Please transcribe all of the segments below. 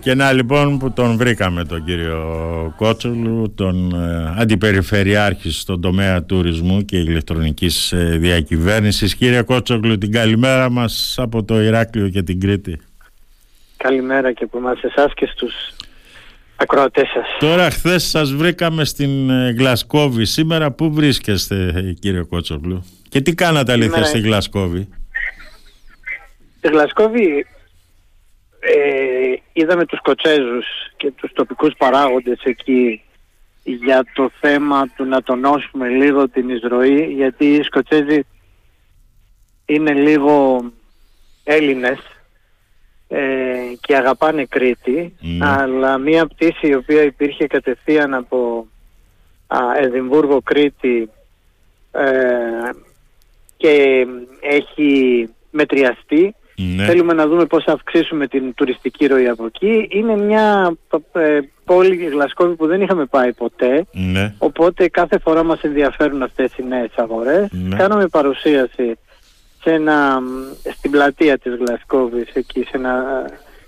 Και να λοιπόν που τον βρήκαμε τον κύριο Κότσολου, τον ε, αντιπεριφερειάρχη στον τομέα τουρισμού και ηλεκτρονικής ε, διακυβέρνησης. Κύριε Κότσολου, την καλημέρα μας από το Ηράκλειο και την Κρήτη. Καλημέρα και από εμάς εσάς και στους ακροατές σας. Τώρα χθες σας βρήκαμε στην ε, Γλασκόβη. Σήμερα πού βρίσκεστε κύριε Κότσογλου και τι κάνατε αλήθεια στη Γλασκόβη; Στη Γλασκόβη ε, είδαμε τους Σκοτσέζους και τους τοπικούς παράγοντες εκεί για το θέμα του να τονώσουμε λίγο την εισρωή γιατί οι Σκοτσέζοι είναι λίγο Έλληνες ε, και αγαπάνε Κρήτη ναι. αλλά μία πτήση η οποία υπήρχε κατευθείαν από α, Εδιμβούργο Κρήτη ε, και έχει μετριαστεί ναι. θέλουμε να δούμε πώς θα αυξήσουμε την τουριστική ροή από εκεί είναι μια ε, πόλη Γλασκόβη που δεν είχαμε πάει ποτέ ναι. οπότε κάθε φορά μας ενδιαφέρουν αυτές οι νέες αγορές ναι. κάναμε παρουσίαση σε ένα, στην πλατεία της Γλασκόβης εκεί σε ένα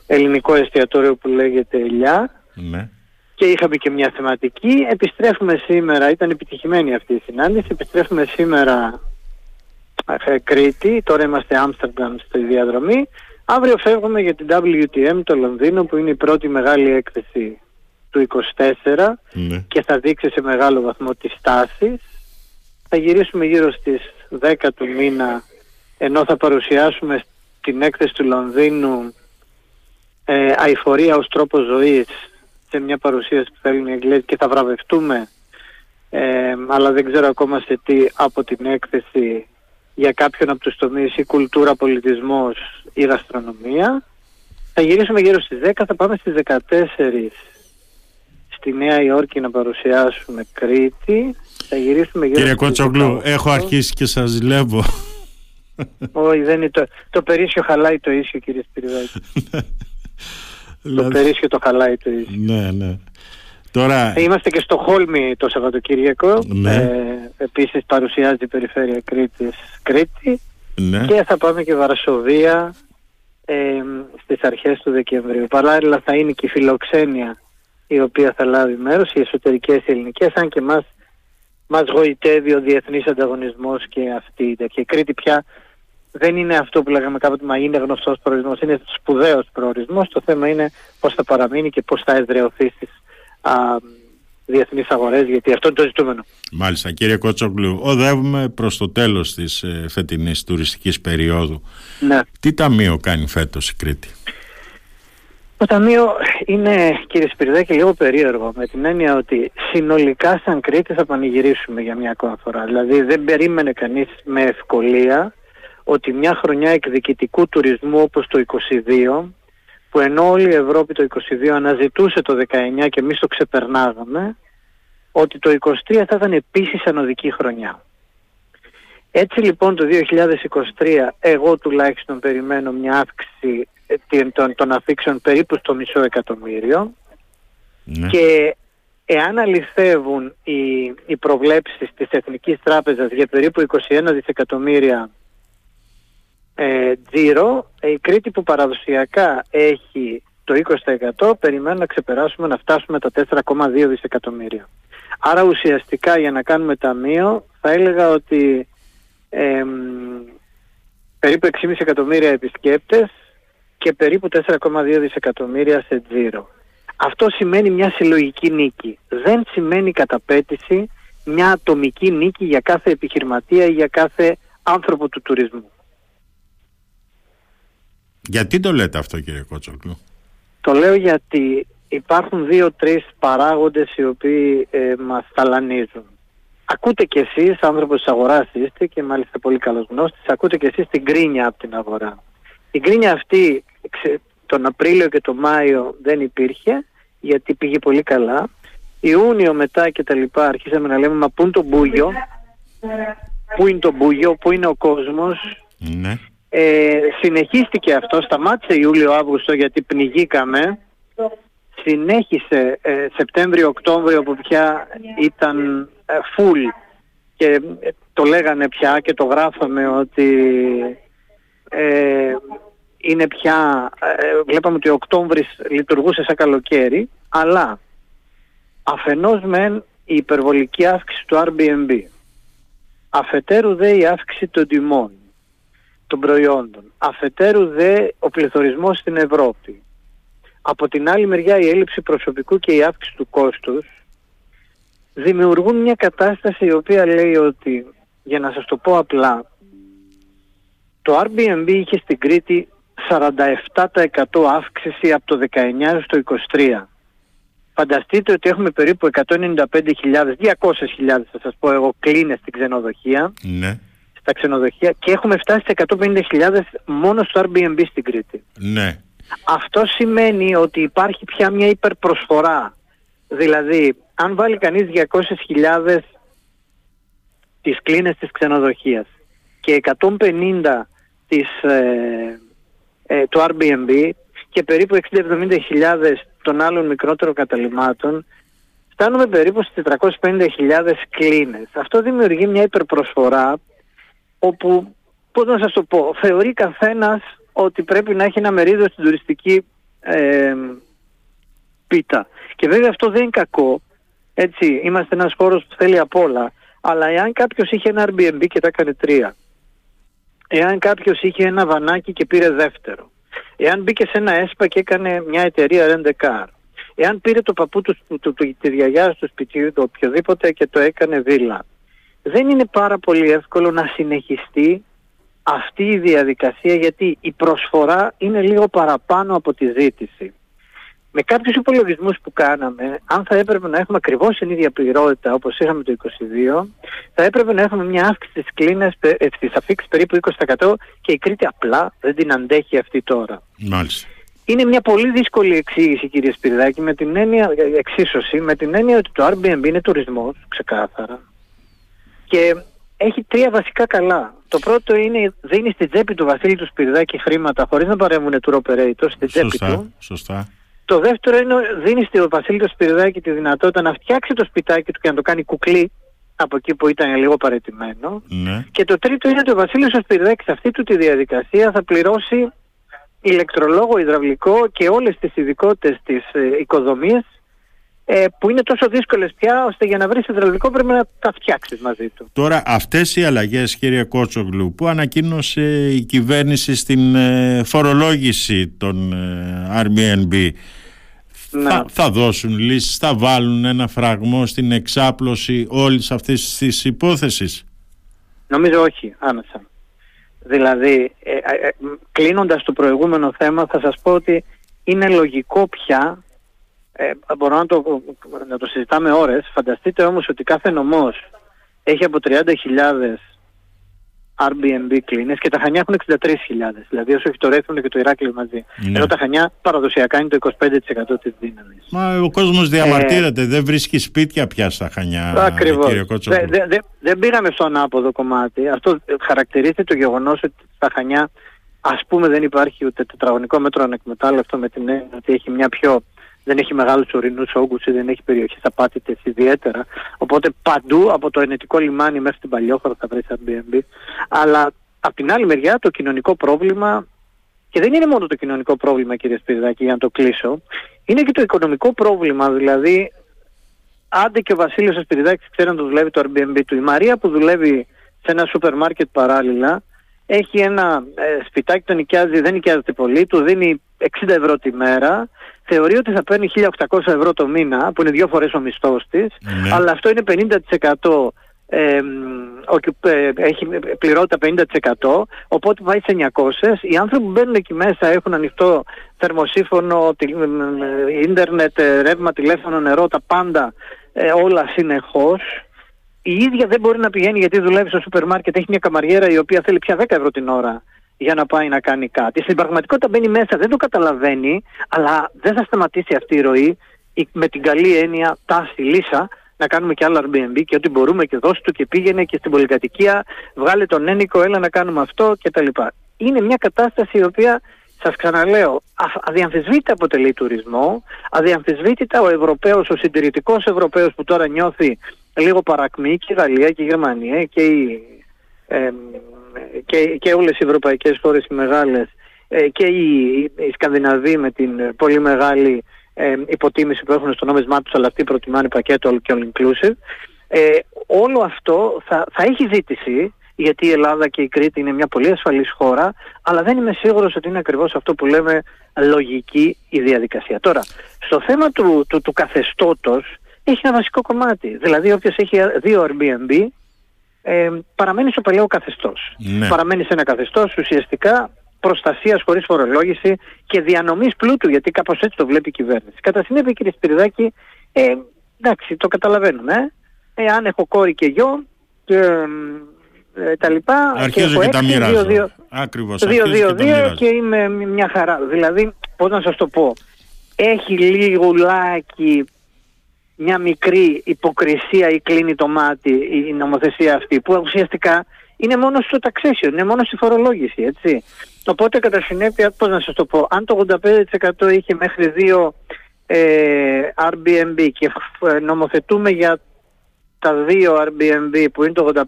ελληνικό εστιατόριο που λέγεται Ελιά ναι. και είχαμε και μια θεματική επιστρέφουμε σήμερα, ήταν επιτυχημένη αυτή η συνάντηση επιστρέφουμε σήμερα ε, Κρήτη, τώρα είμαστε Άμστερνταμ στη διαδρομή. Αύριο φεύγουμε για την WTM το Λονδίνο που είναι η πρώτη μεγάλη έκθεση του 24 ναι. και θα δείξει σε μεγάλο βαθμό τις τάσεις. Θα γυρίσουμε γύρω στις 10 του μήνα ενώ θα παρουσιάσουμε την έκθεση του Λονδίνου ε, αηφορία ως τρόπο ζωής. Σε μια παρουσίαση που θέλουν οι Αγγλές και θα βραβευτούμε. Ε, αλλά δεν ξέρω ακόμα σε τι από την έκθεση για κάποιον από τους τομείς η κουλτούρα, πολιτισμός ή γαστρονομία. Θα γυρίσουμε γύρω στις 10, θα πάμε στις 14 στη Νέα Υόρκη να παρουσιάσουμε Κρήτη. Θα γυρίσουμε γύρω Κύριε Κοτσογλου, έχω αρχίσει και σας ζηλεύω. Όχι, δεν είναι το, το περίσσιο χαλάει το ίσιο κύριε Σπυριδάκη. το δηλαδή- περίσσιο το χαλάει το ίσιο. Ναι, ναι. Τώρα... Ε, είμαστε και στο Χόλμη το Σαββατοκύριακο. Ναι. Ε, επίσης παρουσιάζει η Περιφέρεια Κρήτης Κρήτη. Ναι. Και θα πάμε και Βαρσοβία ε, στις αρχές του Δεκεμβρίου. Παράλληλα θα είναι και η φιλοξένεια η οποία θα λάβει μέρος, οι εσωτερικές ελληνικές, αν και μας, μας γοητεύει ο διεθνής ανταγωνισμός και αυτή. Και η Κρήτη πια δεν είναι αυτό που λέγαμε κάποτε, μα είναι γνωστός προορισμός, είναι σπουδαίος προορισμός. Το θέμα είναι πώς θα παραμείνει και πώς θα εδραιωθεί στις α, διεθνείς αγορές, γιατί αυτό είναι το ζητούμενο. Μάλιστα. Κύριε Κότσογλου, οδεύουμε προς το τέλος της ε, φετινής τουριστικής περίοδου. Ναι. Τι ταμείο κάνει φέτος η Κρήτη; Το ταμείο είναι, κύριε Σπυρδάκη, λίγο περίεργο με την έννοια ότι συνολικά σαν Κρήτη θα πανηγυρίσουμε για μια ακόμα φορά. Δηλαδή δεν περίμενε κανείς με ευκολία ότι μια χρονιά εκδικητικού τουρισμού όπως το 22 που ενώ όλη η Ευρώπη το 22 αναζητούσε το 19 και εμείς το ξεπερνάγαμε ότι το 23 θα ήταν επίσης ανωδική χρονιά. Έτσι λοιπόν το 2023 εγώ τουλάχιστον περιμένω μια αύξηση ε, των, των αφήξεων περίπου στο μισό εκατομμύριο ναι. και εάν αληθεύουν οι, οι προβλέψεις της Εθνικής Τράπεζας για περίπου 21 δισεκατομμύρια ε, τζίρο, η Κρήτη που παραδοσιακά έχει το 20% περιμένω να ξεπεράσουμε να φτάσουμε τα 4,2 δισεκατομμύρια. Άρα ουσιαστικά για να κάνουμε ταμείο θα έλεγα ότι ε, περίπου 6,5 εκατομμύρια επισκέπτες και περίπου 4,2 δισεκατομμύρια σε τζίρο. Αυτό σημαίνει μια συλλογική νίκη. Δεν σημαίνει καταπέτηση μια ατομική νίκη για κάθε επιχειρηματία ή για κάθε άνθρωπο του τουρισμού. Γιατί το λέτε αυτό κύριε Κότσοκλου; Το λέω γιατί υπάρχουν δύο-τρεις παράγοντες οι οποίοι ε, μας ταλανίζουν. Ακούτε κι εσείς, άνθρωπος της αγοράς είστε και μάλιστα πολύ καλός γνώστης, ακούτε κι εσείς την κρίνια από την αγορά. Η κρίνια αυτή τον Απρίλιο και τον Μάιο δεν υπήρχε γιατί πήγε πολύ καλά. Ιούνιο μετά και τα λοιπά αρχίσαμε να λέμε μα πού είναι το μπούγιο, πού είναι το μπούγιο, πού είναι ο κόσμος; Ναι. Ε, συνεχίστηκε αυτό, σταμάτησε Ιούλιο-Αύγουστο γιατί πνιγήκαμε. Συνέχισε ε, Σεπτέμβριο-Οκτώβριο που πια ήταν ε, full. Και ε, το λέγανε πια και το γράφαμε ότι ε, είναι πια, ε, βλέπαμε ότι ο Οκτώβρης λειτουργούσε σαν καλοκαίρι, αλλά αφενός μεν η υπερβολική αύξηση του Airbnb, αφετέρου δε η αύξηση των τιμών των προϊόντων, αφετέρου δε ο πληθωρισμός στην Ευρώπη, από την άλλη μεριά η έλλειψη προσωπικού και η αύξηση του κόστους δημιουργούν μια κατάσταση η οποία λέει ότι, για να σας το πω απλά, το Airbnb είχε στην Κρήτη 47% αύξηση από το 19 στο 23. Φανταστείτε ότι έχουμε περίπου 195.000, 200.000 θα σας πω εγώ κλίνες στην ξενοδοχεία. Ναι. Στα ξενοδοχεία και έχουμε φτάσει σε 150.000 μόνο στο Airbnb στην Κρήτη. Ναι. Αυτό σημαίνει ότι υπάρχει πια μια υπερπροσφορά. Δηλαδή, αν βάλει κανείς 200.000 τις κλίνες της ξενοδοχείας και 150 της, ε, ε, του Airbnb και περίπου 60-70 των άλλων μικρότερων καταλημάτων φτάνουμε περίπου στις 450.000 κλίνες. Αυτό δημιουργεί μια υπερπροσφορά όπου, πώς να σας το πω, θεωρεί καθένας ότι πρέπει να έχει ένα μερίδιο στην τουριστική ε, πίτα. Και βέβαια αυτό δεν είναι κακό, έτσι, είμαστε ένας χώρος που θέλει απ' όλα, αλλά εάν κάποιος είχε ένα Airbnb και τα έκανε τρία, εάν κάποιος είχε ένα βανάκι και πήρε δεύτερο, εάν μπήκε σε ένα έσπα και έκανε μια εταιρεία rent car, εάν πήρε το παππού τους, του, του, τη διαγιά του σπιτιού το οποιοδήποτε και το έκανε βίλα, δεν είναι πάρα πολύ εύκολο να συνεχιστεί αυτή η διαδικασία γιατί η προσφορά είναι λίγο παραπάνω από τη ζήτηση. Με κάποιους υπολογισμούς που κάναμε, αν θα έπρεπε να έχουμε ακριβώς την ίδια πληρότητα όπως είχαμε το 22, θα έπρεπε να έχουμε μια αύξηση της κλίνας της αφήξης περίπου 20% και η Κρήτη απλά δεν την αντέχει αυτή τώρα. Μάλιστα. Είναι μια πολύ δύσκολη εξήγηση κύριε Σπυρδάκη με την έννοια, εξίσωση, με την έννοια ότι το Airbnb είναι τουρισμός, ξεκάθαρα. Και έχει τρία βασικά καλά. Το πρώτο είναι δίνει στην τσέπη του Βασίλη του Σπυρδάκη χρήματα χωρίς να παρέμβουν tour operators στην τσέπη του. Σωστά. Το δεύτερο είναι δίνει στη Βασίλη του Σπυρδάκη τη δυνατότητα να φτιάξει το σπιτάκι του και να το κάνει κουκλί από εκεί που ήταν λίγο παρετημένο. Ναι. Και το τρίτο είναι ότι ο Βασίλης ο Σπυρδάκης σε αυτή του τη διαδικασία θα πληρώσει ηλεκτρολόγο, υδραυλικό και όλες τις ειδικότητες της ε, οικοδομής ε, που είναι τόσο δύσκολες πια ώστε για να βρεις υδραυλικό πρέπει να τα φτιάξεις μαζί του. Τώρα αυτές οι αλλαγές κύριε Κότσογλου που ανακοίνωσε η κυβέρνηση στην ε, φορολόγηση των ε, Airbnb θα, θα δώσουν λύσεις, θα βάλουν ένα φραγμό στην εξάπλωση όλης αυτής της υπόθεσης; Νομίζω όχι, άμεσα. Δηλαδή, ε, ε, κλείνοντας το προηγούμενο θέμα θα σας πω ότι είναι λογικό πια ε, μπορώ να το, να το συζητάμε ώρες. Φανταστείτε όμως ότι κάθε νομός έχει από 30.000 Airbnb κλίνες και τα Χανιά έχουν 63.000. Δηλαδή όσο έχει το Ρέθμονο και το Ηράκλειο μαζί. Ναι. Ενώ τα Χανιά παραδοσιακά είναι το 25% της δύναμης. Μα ο κόσμος διαμαρτύρεται, ε, δεν βρίσκει σπίτια πια στα Χανιά. Ακριβώς. Κύριε δεν δε, δε, δε πήγαμε στο ανάποδο κομμάτι. Αυτό χαρακτηρίζεται το γεγονός ότι στα Χανιά ας πούμε δεν υπάρχει ούτε τετραγωνικό μέτρο ανεκμετάλλευτο με την έννοια ότι έχει μια πιο δεν έχει μεγάλους ορεινούς όγκους ή δεν έχει περιοχές απάτητες ιδιαίτερα. Οπότε παντού από το ενετικό λιμάνι μέχρι την Παλιόχώρα θα βρεις Airbnb. Αλλά από την άλλη μεριά το κοινωνικό πρόβλημα και δεν είναι μόνο το κοινωνικό πρόβλημα κύριε Σπυριδάκη για να το κλείσω. Είναι και το οικονομικό πρόβλημα δηλαδή άντε και ο Βασίλειος Σπυριδάκης ξέρει να το δουλεύει το Airbnb του. Η Μαρία που δουλεύει σε ένα σούπερ μάρκετ παράλληλα έχει ένα ε, σπιτάκι, το νοικιάζει, δεν νοικιάζεται πολύ, του δίνει 60 ευρώ τη μέρα, θεωρεί ότι θα παίρνει 1.800 ευρώ το μήνα, που είναι δύο φορές ο μισθός της, ναι. αλλά αυτό είναι 50% ε, έχει πληρότητα 50% οπότε πάει σε 900 οι άνθρωποι που μπαίνουν εκεί μέσα έχουν ανοιχτό θερμοσύφωνο ίντερνετ, ρεύμα, τηλέφωνο, νερό τα πάντα ε, όλα συνεχώς. Η ίδια δεν μπορεί να πηγαίνει γιατί δουλεύει στο σούπερ μάρκετ, έχει μια καμαριέρα η οποία θέλει πια 10 ευρώ την ώρα για να πάει να κάνει κάτι. Στην πραγματικότητα μπαίνει μέσα, δεν το καταλαβαίνει, αλλά δεν θα σταματήσει αυτή η ροή με την καλή έννοια τάση λύσα να κάνουμε και άλλα Airbnb και ό,τι μπορούμε και δώσει του και πήγαινε και στην πολυκατοικία, βγάλε τον ένικο, έλα να κάνουμε αυτό κτλ. Είναι μια κατάσταση η οποία σας ξαναλέω, αδιαμφισβήτητα αποτελεί τουρισμό, αδιαμφισβήτητα ο Ευρωπαίος, ο συντηρητικός Ευρωπαίος που τώρα νιώθει λίγο παρακμή και η Γαλλία και η Γερμανία και, η, ε, και, και όλες οι ευρωπαϊκές χώρες οι μεγάλες ε, και οι, οι Σκανδιναβοί με την πολύ μεγάλη ε, υποτίμηση που έχουν στο νόμισμά τους αλλά αυτοί προτιμάνε πακέτο και all inclusive ε, όλο αυτό θα, θα έχει ζήτηση γιατί η Ελλάδα και η Κρήτη είναι μια πολύ ασφαλής χώρα αλλά δεν είμαι σίγουρος ότι είναι ακριβώς αυτό που λέμε λογική η διαδικασία. Τώρα, στο θέμα του, του, του καθεστώτος έχει ένα βασικό κομμάτι. Δηλαδή όποιος έχει δύο Airbnb ε, παραμένει στο παλαιό καθεστώς. Ναι. Παραμένει σε ένα καθεστώς ουσιαστικά προστασίας χωρίς φορολόγηση και διανομής πλούτου, γιατί κάπως έτσι το βλέπει η κυβέρνηση. Κατά συνέπεια, κύριε Σπυριδάκη, ε, εντάξει, το καταλαβαίνουμε. Ε, αν έχω κόρη και γιο, ε, ε, τα λοιπά. Αρχίζω και, έχω και τα μοιράζω. Ακριβώς. Δύο, δύο, δύο και είμαι μια χαρά. Δηλαδή, πώς να σας το πω, έχει λίγο λάκι μια μικρή υποκρισία ή κλείνει το μάτι η νομοθεσία αυτή που ουσιαστικά είναι μόνο στο taxation, είναι μόνο στη φορολόγηση, έτσι. Οπότε κατά συνέπεια, πώς να σας το πω, αν το 85% είχε μέχρι δύο ε, Airbnb και νομοθετούμε για τα δύο Airbnb που είναι το 85%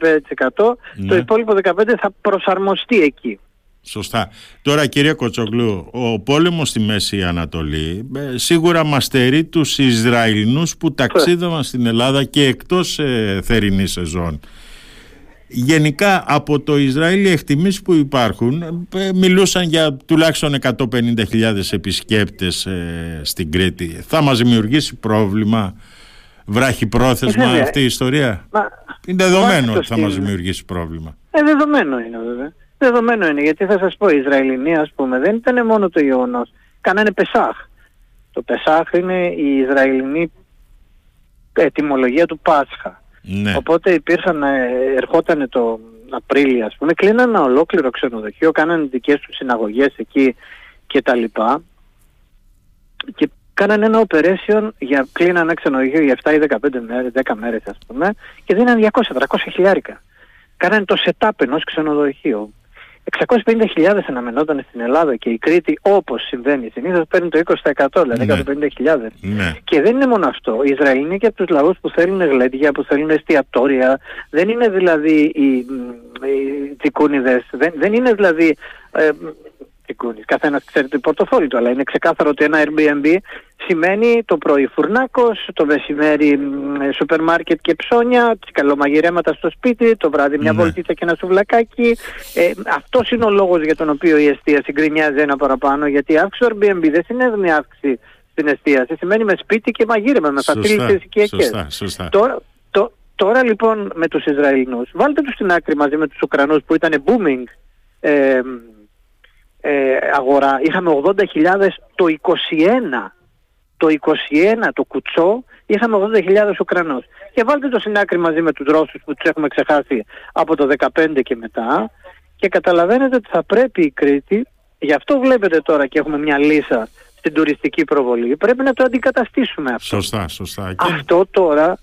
το ναι. υπόλοιπο 15% θα προσαρμοστεί εκεί. Σωστά. Τώρα κύριε Κοτσογλού, ο πόλεμος στη Μέση Ανατολή ε, σίγουρα μας στερεί τους Ισραηλινούς που ταξίδευαν στην Ελλάδα και εκτός ε, θερινής σεζόν. Γενικά από το Ισραήλ οι εκτιμήσεις που υπάρχουν ε, μιλούσαν για τουλάχιστον 150.000 επισκέπτες ε, στην Κρήτη. Θα μας δημιουργήσει πρόβλημα, βράχει πρόθεσμα αυτή η ιστορία; Μα, είναι δεδομένο ότι θα μας δημιουργήσει πρόβλημα. Ε, δεδομένο είναι βέβαια. Δεδομένο είναι γιατί θα σας πω οι Ισραηλινοί ας πούμε δεν ήταν μόνο το γεγονός. Κάνανε Πεσάχ. Το Πεσάχ είναι η Ισραηλινή ετοιμολογία του Πάσχα. Ναι. Οπότε υπήρχαν, ε, ερχόταν το Απρίλιο ας πούμε, κλείναν ένα ολόκληρο ξενοδοχείο, κάνανε δικές τους συναγωγές εκεί και τα λοιπά και κάνανε ένα operation για κλείναν ένα ξενοδοχείο για 7 ή 15 μέρες, 10 μέρες ας πούμε και δίναν 200-300 χιλιάρικα. Κάνανε το setup ενός ξενοδοχείου. 650.000 αναμενόταν στην Ελλάδα και η Κρήτη όπως συμβαίνει συνήθως παίρνει το 20% δηλαδή ναι. 150.000 ναι. και δεν είναι μόνο αυτό οι Ισραηλοί είναι και από τους λαούς που θέλουν γλέντια που θέλουν εστιατόρια δεν είναι δηλαδή οι, οι τσικούνιδες δεν, δεν είναι δηλαδή ε, Καθένα Καθένας ξέρει το πορτοφόλι του, αλλά είναι ξεκάθαρο ότι ένα Airbnb σημαίνει το πρωί φουρνάκος, το μεσημέρι σούπερ μάρκετ και ψώνια, καλομαγειρέματα στο σπίτι, το βράδυ μια ναι. βολτίτσα και ένα σουβλακάκι. Ε, αυτός είναι ο λόγος για τον οποίο η εστίαση γκρινιάζει ένα παραπάνω, γιατί η αύξηση του Airbnb δεν συνέβη αύξηση στην εστίαση, σημαίνει με σπίτι και μαγείρεμα, με φατήλες και Σωστά, σωστά. Τώρα, το, τώρα λοιπόν με τους Ισραηλινούς, βάλτε τους στην άκρη μαζί με τους Ουκρανούς που ήταν booming ε, ε, αγορά. Είχαμε 80.000 το 21. Το 21 το κουτσό είχαμε 80.000 Ουκρανούς. Και βάλτε το συνάκρι μαζί με τους Ρώσους που τους έχουμε ξεχάσει από το 15 και μετά και καταλαβαίνετε ότι θα πρέπει η Κρήτη, γι' αυτό βλέπετε τώρα και έχουμε μια λύσα στην τουριστική προβολή, πρέπει να το αντικαταστήσουμε αυτό. Σωστά, σωστά. Αυτό τώρα ε,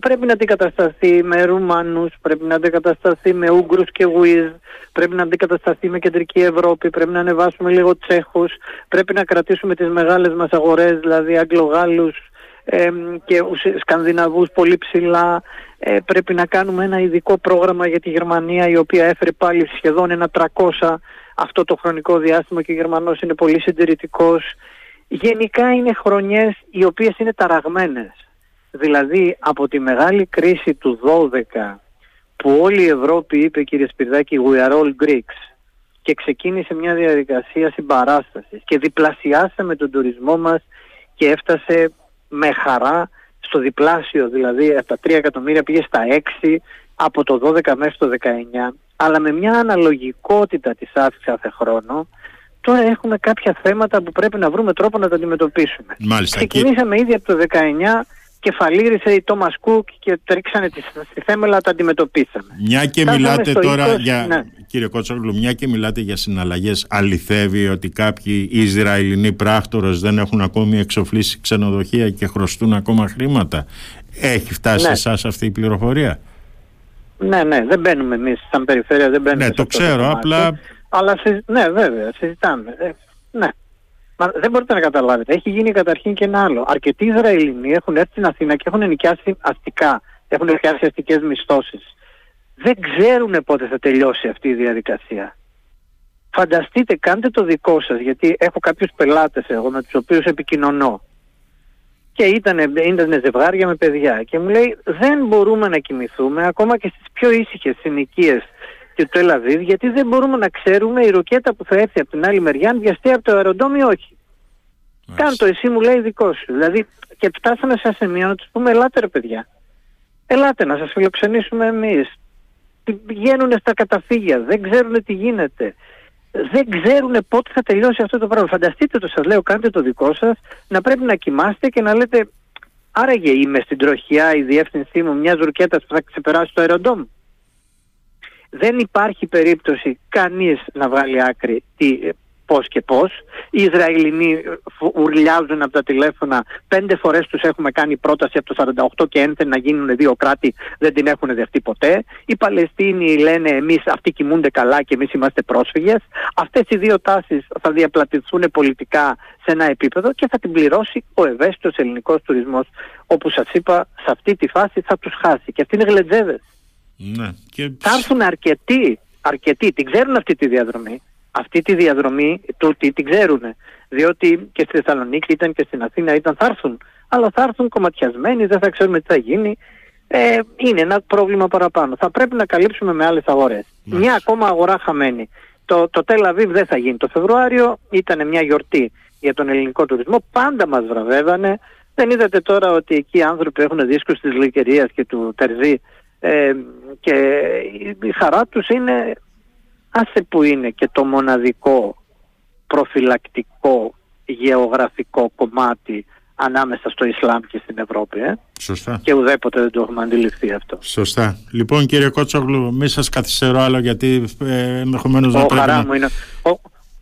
πρέπει να αντικατασταθεί με Ρουμάνους, πρέπει να αντικατασταθεί με Ούγγρους και Γουίζ, πρέπει να αντικατασταθεί με Κεντρική Ευρώπη, πρέπει να ανεβάσουμε λίγο Τσέχους, πρέπει να κρατήσουμε τις μεγάλες μας αγορές, δηλαδή Αγγλογάλους ε, και Σκανδιναβούς πολύ ψηλά. Ε, πρέπει να κάνουμε ένα ειδικό πρόγραμμα για τη Γερμανία η οποία έφερε πάλι σχεδόν ένα 300 αυτό το χρονικό διάστημα και ο Γερμανός είναι πολύ συντηρητικός. Γενικά είναι χρονιές οι οποίες είναι ταραγμένες Δηλαδή από τη μεγάλη κρίση του 12 που όλη η Ευρώπη είπε κύριε Σπυρδάκη we are all Greeks και ξεκίνησε μια διαδικασία συμπαράστασης και διπλασιάσαμε τον τουρισμό μας και έφτασε με χαρά στο διπλάσιο δηλαδή από τα 3 εκατομμύρια πήγε στα 6 από το 12 μέχρι το 19 αλλά με μια αναλογικότητα της αύξησης κάθε χρόνο τώρα έχουμε κάποια θέματα που πρέπει να βρούμε τρόπο να τα αντιμετωπίσουμε. Μάλιστα. Ξεκινήσαμε ήδη από το 19 κεφαλήρισε η Τόμας Κουκ και τρίξανε τη, στη θέμελα, τα αντιμετωπίσαμε. Μια και μιλάτε τώρα για, ναι. κύριε Κότσογλου, μια και μιλάτε για συναλλαγές, αληθεύει ότι κάποιοι Ισραηλινοί πράκτορες δεν έχουν ακόμη εξοφλήσει ξενοδοχεία και χρωστούν ακόμα χρήματα. Έχει φτάσει ναι. σε εσάς αυτή η πληροφορία; Ναι, ναι, δεν μπαίνουμε εμείς σαν περιφέρεια, δεν μπαίνουμε. Ναι, το ξέρω, απλά... Αλλά, ναι, βέβαια, συζητάμε. Ε, ναι. Μα δεν μπορείτε να καταλάβετε. Έχει γίνει καταρχήν και ένα άλλο. Αρκετοί Ισραηλινοί έχουν έρθει στην Αθήνα και έχουν νοικιάσει αστικά. Έχουν νοικιάσει αστικές μισθώσεις. Δεν ξέρουν πότε θα τελειώσει αυτή η διαδικασία. Φανταστείτε, κάντε το δικό σας, γιατί έχω κάποιους πελάτες εγώ με τους οποίους επικοινωνώ. Και ήταν, ήταν ζευγάρια με παιδιά και μου λέει δεν μπορούμε να κοιμηθούμε ακόμα και στις πιο ήσυχες συνοικίες του Τελαβίδ γιατί δεν μπορούμε να ξέρουμε η ροκέτα που θα έρθει από την άλλη μεριά αν βιαστεί από το αεροδόμιο ή όχι. Κάντο εσύ μου λέει δικός σου. Δηλαδή και φτάσαμε σε ένα σημείο να τους πούμε ελάτε ρε παιδιά. Ελάτε να σας φιλοξενήσουμε εμείς. Πηγαίνουν στα καταφύγια, δεν ξέρουν τι γίνεται δεν ξέρουν πότε θα τελειώσει αυτό το πράγμα. Φανταστείτε το, σας λέω, κάντε το δικό σας, να πρέπει να κοιμάστε και να λέτε άραγε είμαι στην τροχιά η διεύθυνσή μου μιας ρουκέτας που θα ξεπεράσει το αεροντόμ. Δεν υπάρχει περίπτωση κανείς να βγάλει άκρη τι, πώς και πώς. Οι Ισραηλινοί ουρλιάζουν από τα τηλέφωνα. Πέντε φορές τους έχουμε κάνει πρόταση από το 48 και έντε να γίνουν δύο κράτη. Δεν την έχουν δεχτεί ποτέ. Οι Παλαιστίνοι λένε εμείς αυτοί κοιμούνται καλά και εμείς είμαστε πρόσφυγες. Αυτές οι δύο τάσεις θα διαπλατηθούν πολιτικά σε ένα επίπεδο και θα την πληρώσει ο ευαίσθητος ελληνικός τουρισμός. Όπου σας είπα, σε αυτή τη φάση θα τους χάσει. Και αυτοί είναι γλετζέδες. Ναι. Και... Θα έρθουν αρκετοί, αρκετοί, την ξέρουν αυτή τη διαδρομή αυτή τη διαδρομή τούτη την ξέρουν. Διότι και στη Θεσσαλονίκη ήταν και στην Αθήνα ήταν θα έρθουν. Αλλά θα έρθουν κομματιασμένοι, δεν θα ξέρουμε τι θα γίνει. Ε, είναι ένα πρόβλημα παραπάνω. Θα πρέπει να καλύψουμε με άλλες αγορές. Μια ακόμα αγορά χαμένη. Το, το Τελαβίβ δεν θα γίνει το Φεβρουάριο. Ήταν μια γιορτή για τον ελληνικό τουρισμό. Πάντα μας βραβεύανε. Δεν είδατε τώρα ότι εκεί οι άνθρωποι έχουν δίσκους της Λυκερίας και του Τερζή ε, και η χαρά τους είναι άσε που είναι και το μοναδικό προφυλακτικό γεωγραφικό κομμάτι ανάμεσα στο Ισλάμ και στην Ευρώπη. Ε; Σωστά. Και ουδέποτε δεν το έχουμε αντιληφθεί αυτό. Σωστά. Λοιπόν κύριε Κότσογλου, μη σας καθυστερώ άλλο γιατί ε, ενδεχομένως να πρέπει χαρά μου είναι. Ο,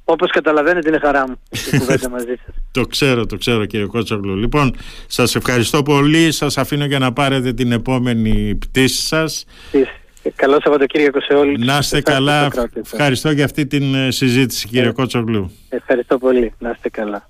όπως καταλαβαίνετε είναι χαρά μου η κουβέντα μαζί σας. το ξέρω, το ξέρω κύριε Κότσογλου. Λοιπόν, σας ευχαριστώ πολύ. Σας αφήνω για να πάρετε την επόμενη πτήση σας. Καλό Σαββατοκύριακο σε όλους. Να είστε καλά. Ευχαριστώ για αυτή την ε, συζήτηση κύριε ε, Κότσογλου. Ευχαριστώ πολύ. Να είστε καλά.